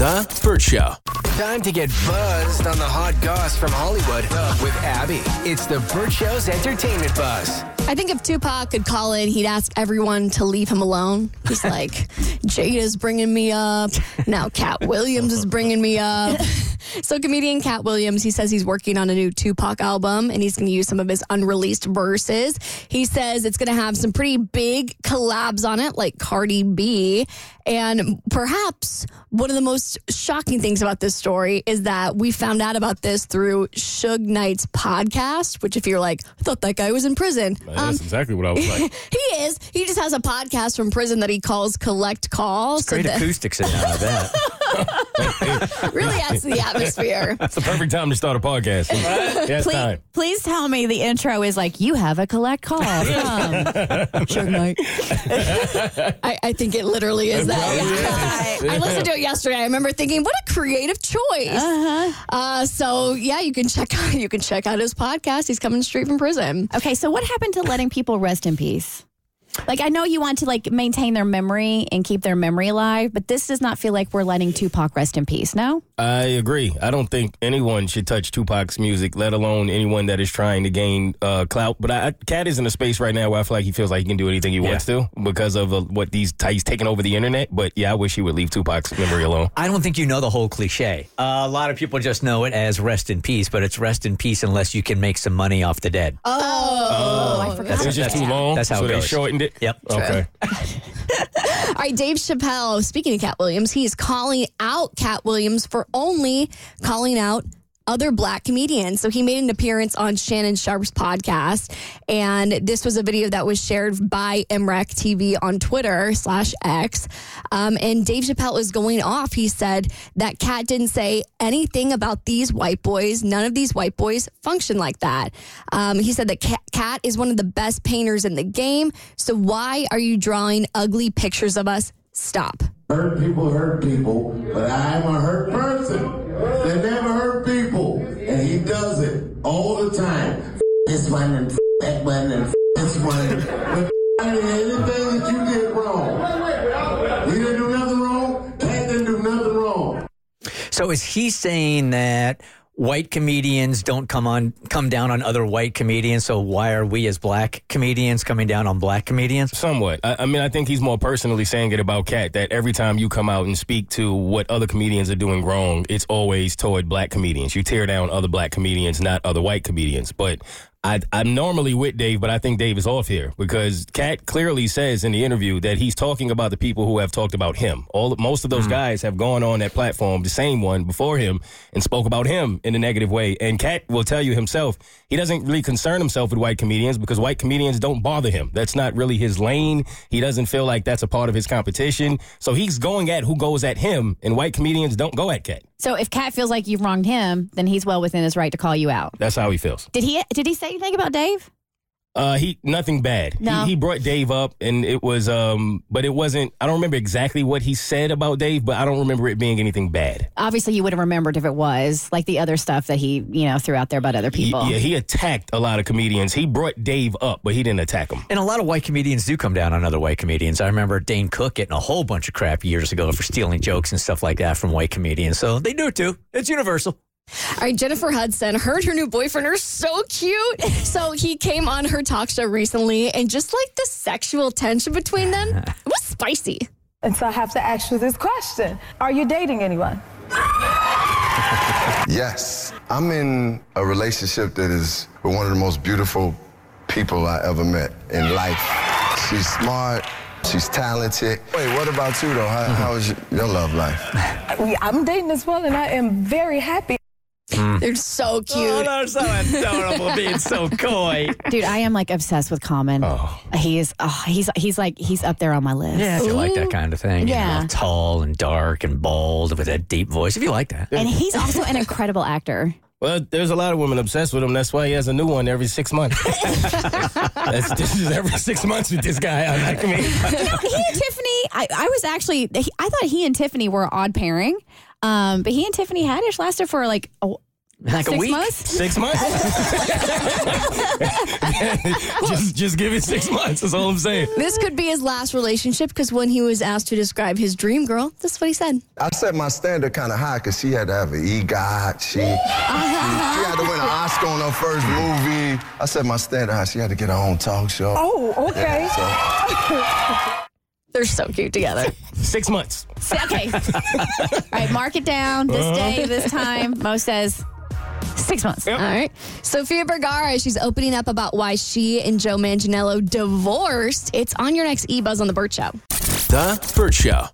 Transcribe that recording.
The Burt Show. Time to get buzzed on the hot goss from Hollywood with Abby. It's The Burt Show's entertainment buzz. I think if Tupac could call in, he'd ask everyone to leave him alone. He's like, Jada's bringing me up. Now Katt Williams is bringing me up. So, comedian Katt Williams, he says he's working on a new Tupac album and he's going to use some of his unreleased verses. He says it's going to have some pretty big collabs on it, like Cardi B. And perhaps one of the most shocking things about this story is that we found out about this through Suge Knight's podcast, which, if you're like, I thought that guy was in prison. That's exactly what I was like. he is. He just has a podcast from prison that he calls Collect Calls. Great So that acoustics in uh, that. really adds to the atmosphere. It's the perfect time to start a podcast. Yes, Please, time. please tell me the intro is like you have a collect call from Suge Knight. I, I think it literally is that. I listened to it yesterday. I remember thinking, what a creative choice. Uh-huh. so yeah, you can check out you can check out his podcast. He's coming straight from prison. Okay, so what happened to letting people rest in peace? Like I know you want to like maintain their memory and keep their memory alive, but this does not feel like we're letting Tupac rest in peace. No. I agree. I don't think anyone should touch Tupac's music, let alone anyone that is trying to gain uh, clout. But I, Katt is in a space right now where I feel like he feels like he can do anything he wants to because of uh, what these he's taking over the internet. But yeah, I wish he would leave Tupac's memory alone. I don't think you know the whole cliche. Uh, a lot of people just know it as rest in peace, but it's rest in peace unless you can make some money off the dead. Oh, I forgot. It was just too long. That's how so it they goes. Shortened it. Yep. Okay. All right, Dave Chappelle, speaking of Katt Williams, he is calling out Katt Williams for only calling out other black comedians. So he made an appearance on Shannon Sharpe's podcast. And this was a video that was shared by MREC TV on Twitter slash X. Um, and Dave Chappelle is going off. He said that Katt didn't say anything about these white boys. None of these white boys function like that. Um, he said that Katt, is one of the best painters in the game. So why are you drawing ugly pictures of us? Stop. Hurt people hurt people, but I'm a hurt person all the time. This one and that one and this one. But anything that you did wrong. You didn't do nothing wrong. Katt didn't do nothing wrong. So is he saying that white comedians don't come on come down on other white comedians? So why are we as black comedians coming down on black comedians? Somewhat. I, I mean, I think he's more personally saying it about Katt that every time you come out and speak to what other comedians are doing wrong, it's always toward black comedians. You tear down other black comedians, not other white comedians. But I, I'm normally with Dave, but I think Dave is off here because Katt clearly says in the interview that he's talking about the people who have talked about him. All most of those hmm. guys have gone on that platform, the same one before him, and spoke about him in a negative way. And Katt will tell you himself he doesn't really concern himself with white comedians because white comedians don't bother him. That's not really his lane. He doesn't feel like that's a part of his competition. So he's going at who goes at him, and white comedians don't go at Katt. So if Katt feels like you've wronged him, then he's well within his right to call you out. That's how he feels. Did he? Did he say anything about Dave? Uh, he nothing bad. No. He, he brought Dave up, and it was um, but it wasn't. I don't remember exactly what he said about Dave, but I don't remember it being anything bad. Obviously, you would have remembered if it was like the other stuff that he, you know, threw out there about other He- people. yeah, he attacked a lot of comedians. He brought Dave up, but he didn't attack him. And a lot of white comedians do come down on other white comedians. I remember Dane Cook getting a whole bunch of crap years ago for stealing jokes and stuff like that from white comedians. So they do it too. It's universal. All right, Jennifer Hudson, her and her new boyfriend are so cute. So he came on her talk show recently, and just like the sexual tension between them, it was spicy. And so I have to ask you this question Are you dating anyone? Yes, I'm in a relationship that is with one of the most beautiful people I ever met in life. She's smart. She's talented. Wait, what about you though? How, how is your, your love life? I- I'm dating as well, and I am very happy. They're so cute. Oh, they're so adorable being so coy. Dude, I am like obsessed with Common. He is. Oh, he's he's like he's up there on my list. Yeah, if you like that kind of thing. you Yeah. know, tall and dark and bald with that deep voice. If you like that. And he's also an incredible actor. Well, there's a lot of women obsessed with him. That's why he has a new one every six months. That's, this is every six months with this guy. I like me. he and Tiffany, I, I was actually, I thought he and Tiffany were an odd pairing. Um, but he and Tiffany Haddish lasted for like a, Like a week. months? Six months. just just give it six months. That's all I'm saying. This could be his last relationship because when he was asked to describe his dream girl, this is what he said. I set my standard kind of high because she had to have an EGOT. She, she, she had to win an Oscar on her first movie. I set my standard high. She had to get her own talk show. Oh, okay. So, They're so cute together. Six months. Okay. All right, mark it down. This Uh-huh. day, this time. Mo says six months. All right. Sofia Vergara, she's opening up about why she and Joe Manganiello divorced. It's on your next E Buzz on the Burt Show. The Burt Show.